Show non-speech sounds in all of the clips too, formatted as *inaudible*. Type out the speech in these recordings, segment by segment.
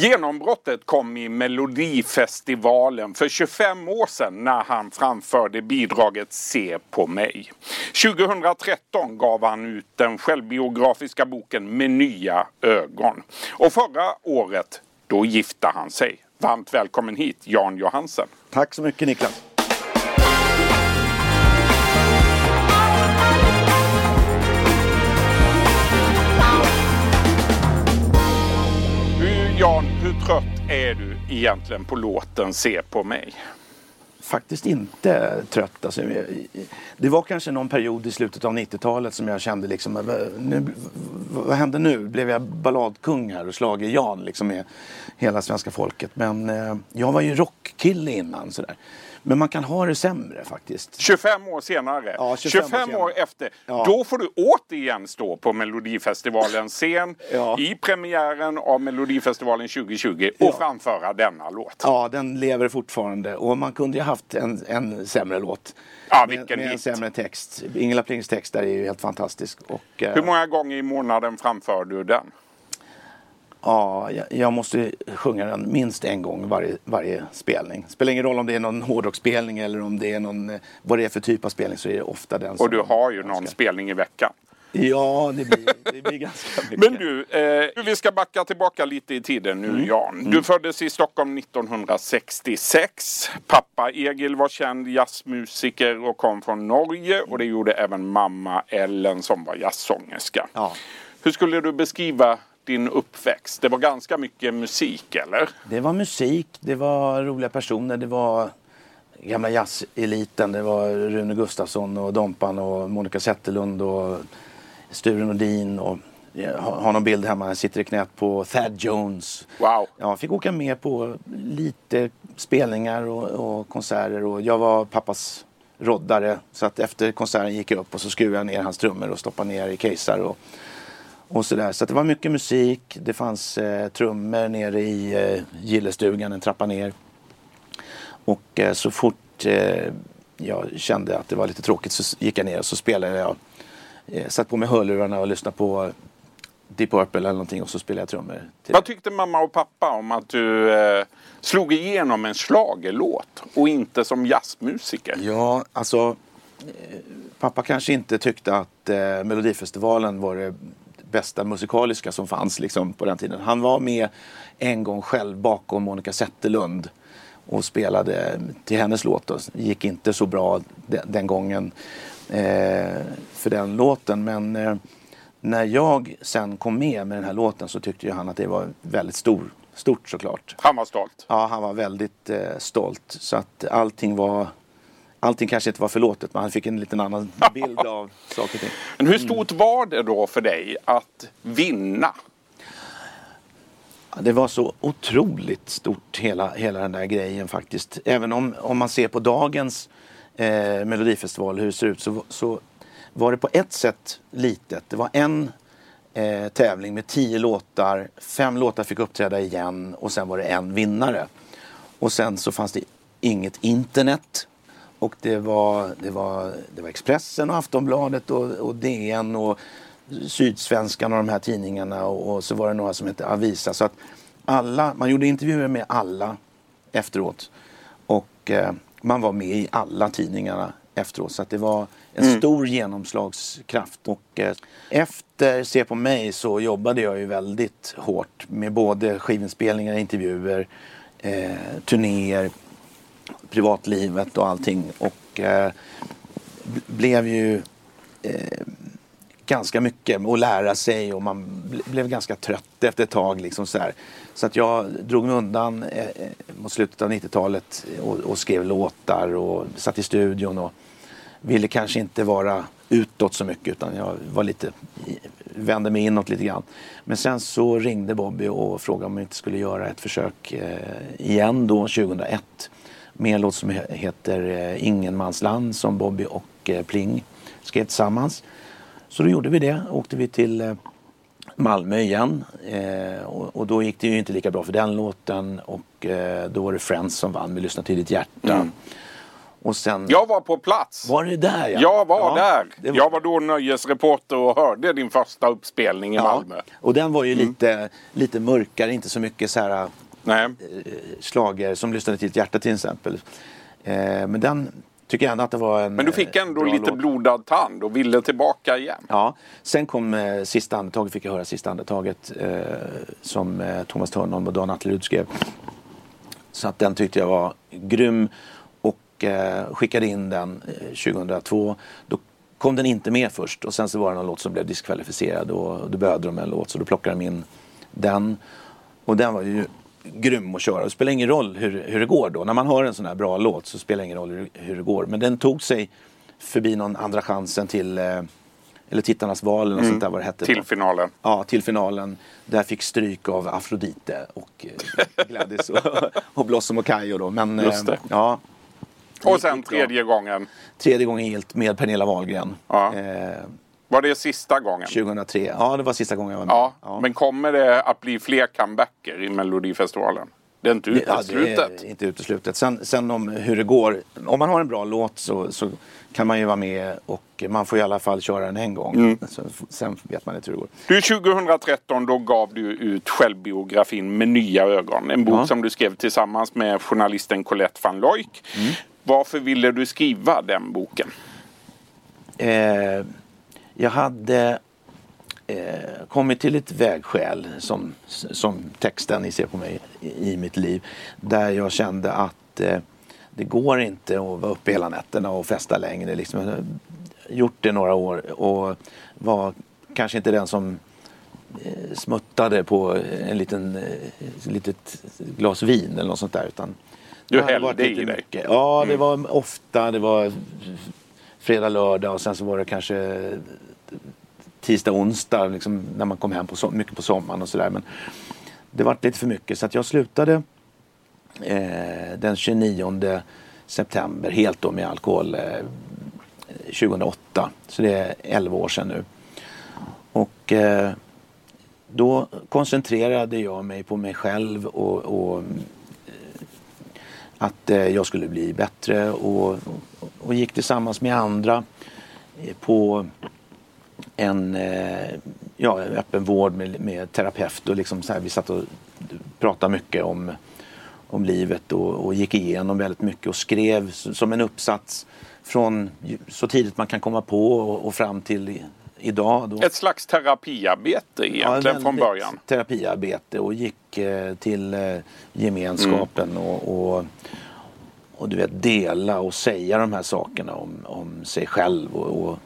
Genombrottet kom i Melodifestivalen för 25 år sedan när han framförde bidraget Se på mig. 2013 gav han ut den självbiografiska boken Med nya ögon. Och förra året, då gifte han sig. Varmt välkommen hit Jan Johansen. Tack så mycket Niklas. Trött är du egentligen på låten Se på mig? Faktiskt inte trött. Alltså, det var kanske någon period i slutet av 90-talet som jag kände liksom, nu, vad hände nu? Blev jag balladkung här och slager Jan liksom med hela svenska folket? Men eh, jag var ju rockkille innan sådär. Men man kan ha det sämre faktiskt. 25 år senare, ja, 25, 25 år, år, efter, ja. då får du återigen stå på Melodifestivalens scen *laughs* ja. i premiären av Melodifestivalen 2020 och framföra denna låt. Ja, den lever fortfarande och man kunde ju haft en, en sämre låt. Ja, vilken med, med en sämre text. Ingela Plings text där är ju helt fantastisk. Och, eh, Hur många gånger i månaden framför du den? Ja, jag, måste sjunga den minst en gång varje, varje spelning. Spelar ingen roll om det är någon hårdrocksspelning eller om det är någon, eh, vad det är för typ av spelning så är det ofta den Och du har ju någon spelning i veckan. Ja, det blir, det blir ganska *laughs* mycket. Men du, eh, vi ska backa tillbaka lite i tiden nu mm. Jan. Du mm. föddes i Stockholm 1966. Pappa Egil var känd jazzmusiker och kom från Norge och det gjorde även mamma Ellen som var jazzsångerska. Ja. Hur skulle du beskriva din uppväxt? Det var ganska mycket musik eller? Det var musik, det var roliga personer, det var gamla jazzeliten. Det var Rune Gustafsson och Dompan och Monica Zetterlund och Sture Nordin och jag har någon bild hemma, jag sitter i knät på Thad Jones. Wow! Jag fick åka med på lite spelningar och, och konserter och jag var pappas roddare. Så att efter konserten gick jag upp och så skruvade jag ner hans trummor och stoppade ner i casear. Och, och sådär. Så det var mycket musik. Det fanns eh, trummor nere i eh, gillestugan en trappa ner. Och eh, så fort eh, jag kände att det var lite tråkigt så gick jag ner och så spelade jag. Eh, satt på mig hörlurarna och lyssnade på Deep Purple eller någonting och så spelade jag trummor. Vad tyckte mamma och pappa om att du eh, slog igenom en slagelåt och inte som jazzmusiker? Ja, alltså eh, pappa kanske inte tyckte att eh, Melodifestivalen var det bästa musikaliska som fanns liksom, på den tiden. Han var med en gång själv bakom Monica Zetterlund och spelade till hennes låt. Det gick inte så bra den, den gången eh, för den låten. Men eh, när jag sen kom med med den här låten så tyckte ju han att det var väldigt stor, stort såklart. Han var stolt? Ja, han var väldigt eh, stolt. Så att allting var allting kanske inte var förlåtet men han fick en liten annan bild av *laughs* saker och ting. Men hur stort var det då för dig att vinna? Det var så otroligt stort hela, hela den där grejen faktiskt. Även om, om man ser på dagens eh, Melodifestival hur det ser ut så, så var det på ett sätt litet. Det var en eh, tävling med tio låtar. Fem låtar fick uppträda igen och sen var det en vinnare. Och sen så fanns det inget internet. Och det var, det var, det var Expressen och Aftonbladet och, och DN och Sydsvenskan och de här tidningarna och, och, så var det några som hette Avisa. Så att alla, man gjorde intervjuer med alla efteråt. Och eh, man var med i alla tidningarna efteråt. Så att det var en mm. stor genomslagskraft. Och eh, efter Se på mig så jobbade jag ju väldigt hårt med både skivinspelningar, intervjuer, eh, turnéer privatlivet och allting. Och eh, blev ju eh, ganska mycket att lära sig och man blev ganska trött efter ett tag. Liksom så, här. så att jag drog mig undan eh mot slutet av 90-talet och, och, skrev låtar och satt i studion och ville kanske inte vara utåt så mycket utan jag var lite, vände mig inåt lite grann. Men sen så ringde Bobby och frågade om jag inte skulle göra ett försök eh, igen då 2001 med en låt som heter eh, Ingenmansland som Bobby och eh, Pling skrev tillsammans. Så då gjorde vi det. Åkte vi till eh, Malmö igen och, då gick det ju inte lika bra för den låten och då var det Friends som vann med Lyssna till ditt hjärta. Mm. Och sen... Jag var på plats. Var det där ja? Jag var ja, där. var- Jag var då nöjesreporter och hörde din första uppspelning i Malmö. Och den var ju Mm. lite, lite mörkare, inte så mycket så här Nej. slager som lyssnade till ett hjärta till exempel. Eh, men den tycker jag ändå att det var en Men du fick eh, ändå bra lite låt. blodad tand och ville tillbaka igen. Ja, sen kom eh, sista andetaget, fick jag höra sista andetaget eh, som eh, Thomas Törnholm och Dan Atlerud skrev. Så att den tyckte jag var grym och eh, skickade in den eh, 2002. Då kom den inte med först och sen så var det någon låt som blev diskvalificerad och då behövde de en låt så då plockade de in den. Och den var ju grym att köra. Det spelar ingen roll hur, hur det går då. När man hör en sån här bra låt så spelar det ingen roll hur, hur det går. Men den tog sig förbi någon andra chansen till eh, eller Tittarnas val eller något sånt där vad det hette. Till då. finalen. Ja, till finalen. Där fick stryk av Afrodite och eh, Gladys och, *laughs* och Blossom och Kayo då. Men, Just det. Eh, ja, Och sen tredje gången. tredje gången helt med Pernilla Wahlgren. Ja. Eh, Var det sista gången? 2003. Ja, det var sista gången jag var med. Ja, men kommer det att bli fler comebacker i Melodifestivalen? Det är inte Det- ja, uteslutet. det är inte uteslutet. Sen, sen om hur det går. Om man har en bra låt så, så kan man ju vara med och man får i alla fall köra den en gång. Mm. Sen vet man inte hur det går. Du, 2013 då gav du ut självbiografin Med nya ögon. En bok Ja. som du skrev tillsammans med journalisten Colette van Loik. Mm. Varför ville du skriva den boken? Eh, jag hade eh, kommit till ett vägskäl som, som texten ni ser på mig i, i mitt liv. Där jag kände att eh, det går inte att vara uppe hela nätterna och festa längre. Liksom. Jag har gjort det några år och var kanske inte den som eh, smuttade på en liten eh, litet glas vin eller något sånt där. Utan Du det hade hällde i dig. mycket. Ja, det var ofta. Det var fredag, lördag och sen så var det kanske tisdag, onsdag liksom, när man kom hem på so mycket på sommaren och sådär. Men det var lite för mycket så att jag slutade eh, den 29 september helt då med alkohol eh, 2008. Så det är 11 år sedan nu. Och eh, då koncentrerade jag mig på mig själv och, och att eh, jag skulle bli bättre och, och, gick tillsammans med andra eh, på en eh, ja, öppen vård med, med terapeut och liksom så här, vi satt och pratade mycket om, om livet och, och gick igenom väldigt mycket och skrev som en uppsats från så tidigt man kan komma på och, och fram till idag. Då. Ett slags terapiarbete egentligen Ja, från början. Terapiarbete och gick eh, till eh, gemenskapen Mm. och, och, och du vet dela och säga de här sakerna om, om sig själv. Och, och,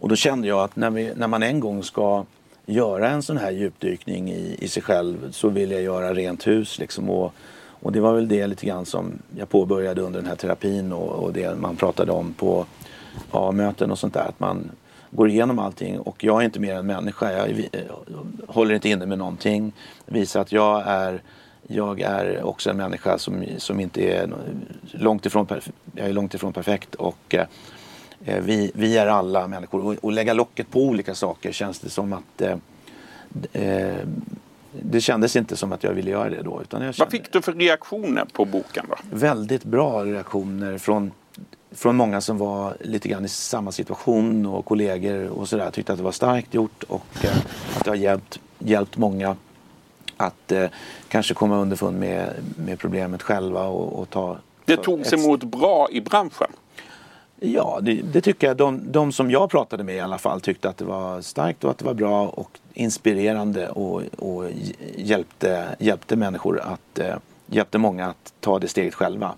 och då kände jag att när, vi, när man en gång ska göra en sån här djupdykning i, i sig själv så vill jag göra rent hus. Liksom, och, och det var väl det lite grann som jag påbörjade under den här terapin och, och det man pratade om på A-möten och sånt där. Att man går igenom allting och jag är inte mer än människa. Jag, jag håller inte inne med någonting. Visar att jag är, jag är också en människa som, som inte är långt ifrån, jag är långt ifrån perfekt. Och, eh, vi, vi är alla människor och, och lägga locket på olika saker känns det som att eh, eh, det kändes inte som att jag ville göra det då. Utan jag Vad kände, fick du för reaktioner på boken då? väldigt bra reaktioner från, från många som var lite grann i samma situation och kollegor och sådär. Tyckte att det var starkt gjort och eh, att det har hjälpt, hjälpt många att eh, kanske komma underfund med, med problemet själva och, och ta Det togs ett- emot bra i branschen. Ja, det, det tycker jag. De, de som jag pratade med i alla fall tyckte att det var starkt och att det var bra och inspirerande och, och hj- hjälpte, hjälpte människor att eh, hjälpte många att ta det steget själva.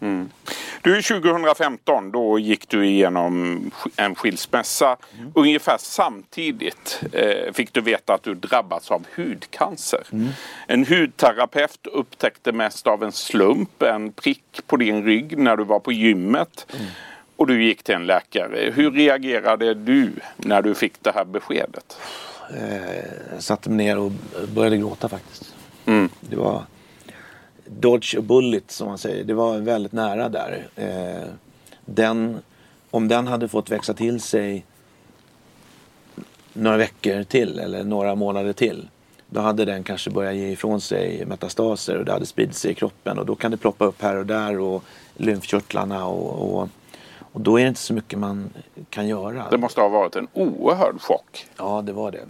Du, 2015 då gick du igenom en skilsmässa. Ungefär samtidigt eh, fick du veta att du drabbats av hudcancer. En hudterapeut upptäckte mest av en slump en prick på din rygg när du var på gymmet. Och du gick till en läkare. Hur reagerade du när du fick det här beskedet? Eh, jag satte mig ner och började gråta faktiskt. Mm. Det var dodge a bullet som man säger. Det var väldigt nära där. Eh, den, om den hade fått växa till sig några veckor till eller några månader till. då hade den kanske börjat ge ifrån sig metastaser och det hade spridit sig i kroppen och då kan det ploppa upp här och där och lymfkörtlarna och, och, och då är det inte så mycket man kan göra. Det måste ha varit en oerhörd chock. Ja, det var det.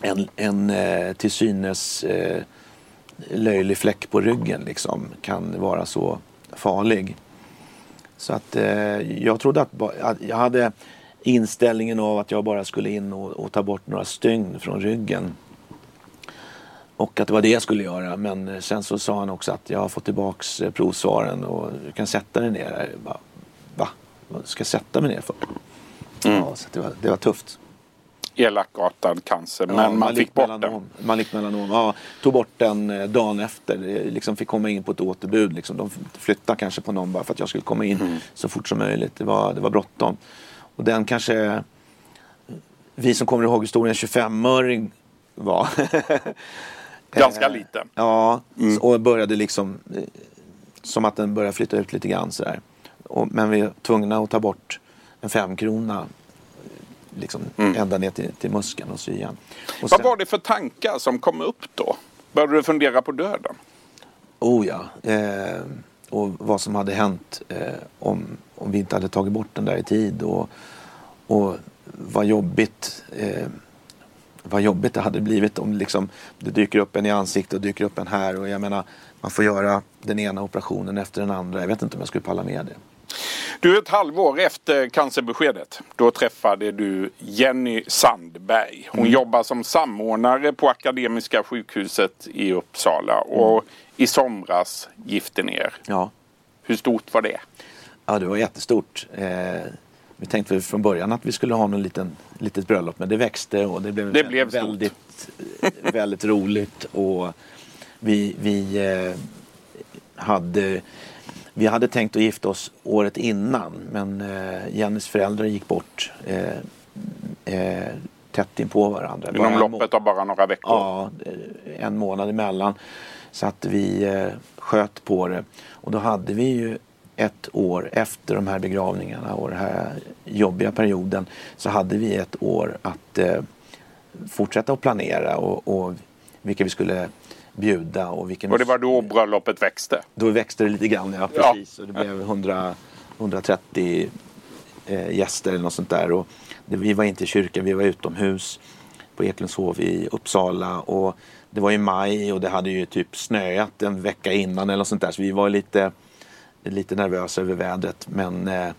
En, en eh, till synes eh, löjlig fläck på ryggen liksom kan vara så farlig. Så att eh, jag trodde att, att, jag hade inställningen av att jag bara skulle in och, och, ta bort några stygn från ryggen. Och att det var det jag skulle göra. Men sen så sa han också att jag har fått tillbaks eh, provsvaren och du kan sätta dig ner. Bara, Va? Vad ska jag sätta mig ner för? Mm. Ja, så det, var, det var tufft elakartad cancer. Men ja, man, fick bort melanom. den. Malikt melanom. Ja, tog bort den eh, dagen efter. Liksom fick komma in på ett återbud. Liksom. De flyttade kanske på någon bara för att jag skulle komma in mm. så fort som möjligt. Det var, det var bråttom. Och den kanske... Vi som kommer ihåg historien 25-öring var. *laughs* Ganska liten. Ja, mm. och började liksom eh, som att den började flytta ut lite grann sådär. Och, men vi var tvungna att ta bort en femkrona liksom mm. ända ner till, till muskeln och sy igen. Och Vad var det för tankar som kom upp då? Började du fundera på döden? Oh ja. Eh, och vad som hade hänt eh, om, om vi inte hade tagit bort den där i tid. Och, och vad jobbigt eh, vad jobbigt det hade blivit om liksom, det dyker upp en i ansiktet och dyker upp en här. Och jag menar, man får göra den ena operationen efter den andra. Jag vet inte om jag skulle palla med det. Du, ett halvår efter cancerbeskedet, då träffade du Jenny Sandberg. Hon mm. jobbar som samordnare på Akademiska sjukhuset i Uppsala och mm. i somras gifte ner. Ja. Hur stort var det? Ja, det var jättestort. Eh, vi tänkte från början att vi skulle ha något liten, litet bröllop men det växte och det blev, det blev väldigt, väldigt roligt. Och vi, vi eh, hade vi hade tänkt att gifta oss året innan men eh, Jennys föräldrar gick bort eh, eh, tätt in på varandra. Inom loppet av bara några veckor? Ja, eh, en månad emellan. Så att vi eh, sköt på det. Och då hade vi ju ett år efter de här begravningarna och den här jobbiga perioden så hade vi ett år att eh, fortsätta att planera och, och vilka vi skulle bjuda. Och, vilken och det var då bröllopet växte? Då växte det lite grann, ja precis. Ja. Och det blev 100, 130 eh, gäster eller något sånt där. Och det, vi var inte i kyrkan, vi var utomhus på Eklundshov i Uppsala. Och det var i maj och det hade ju typ snöat en vecka innan eller något sånt där. Så vi var lite, lite nervösa över vädret. Men eh,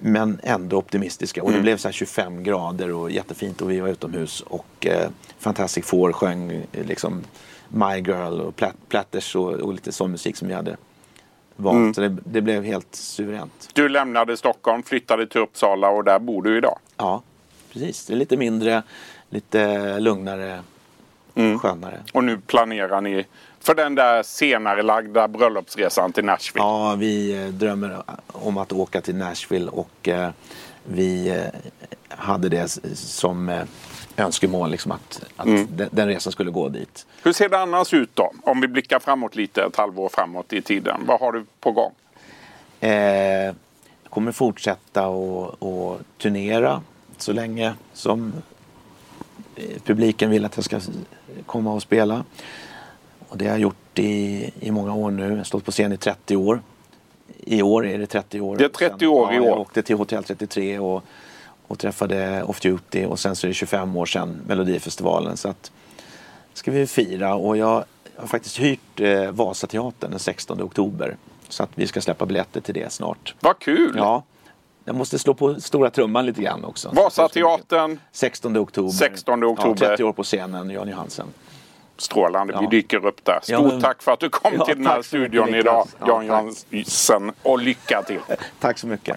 men ändå optimistiska. Och det mm. blev så 25 grader och jättefint och vi var utomhus. Och eh, Fantastic Four sjöng eh, liksom My Girl och Platters och, och lite sån musik som vi hade valt. Mm. Så det, det, blev helt suveränt. Du lämnade Stockholm, flyttade till Uppsala och där bor du idag? Ja, precis. Det är lite mindre, lite lugnare, mm. skönare. Och nu planerar ni för den där senare lagda bröllopsresan till Nashville? Ja, vi eh, drömmer om att åka till Nashville och eh, vi eh, hade det som önskemål liksom att, att mm. den, den, resan skulle gå dit. Hur ser det annars ut då? Om vi blickar framåt lite, ett halvår framåt i tiden. Vad har du på gång? Eh, jag kommer fortsätta att turnera så länge som publiken vill att jag ska komma och spela. Och det har jag gjort i, i många år nu. Jag har stått på scen i 30 år. I år är det 30 år. Det är 30 år i år. Jag åkte till Hotell 33 och, och träffade Off Duty och sen så är det 25 år sedan Melodifestivalen. Så att ska vi fira och jag har faktiskt hyrt eh, Vasateatern den 16 oktober. Så att vi ska släppa biljetter till det snart. Vad kul! Ja. Jag måste slå på stora trumman lite grann också. Vasateatern 16 oktober. 16 oktober. Ja, 30 år på scenen, Jan Johansen. Strålande, ja. vi dyker upp där. Stort ja, tack för att du kom till den här studion idag, Jan Jansson. Och lycka till! *laughs* tack så mycket!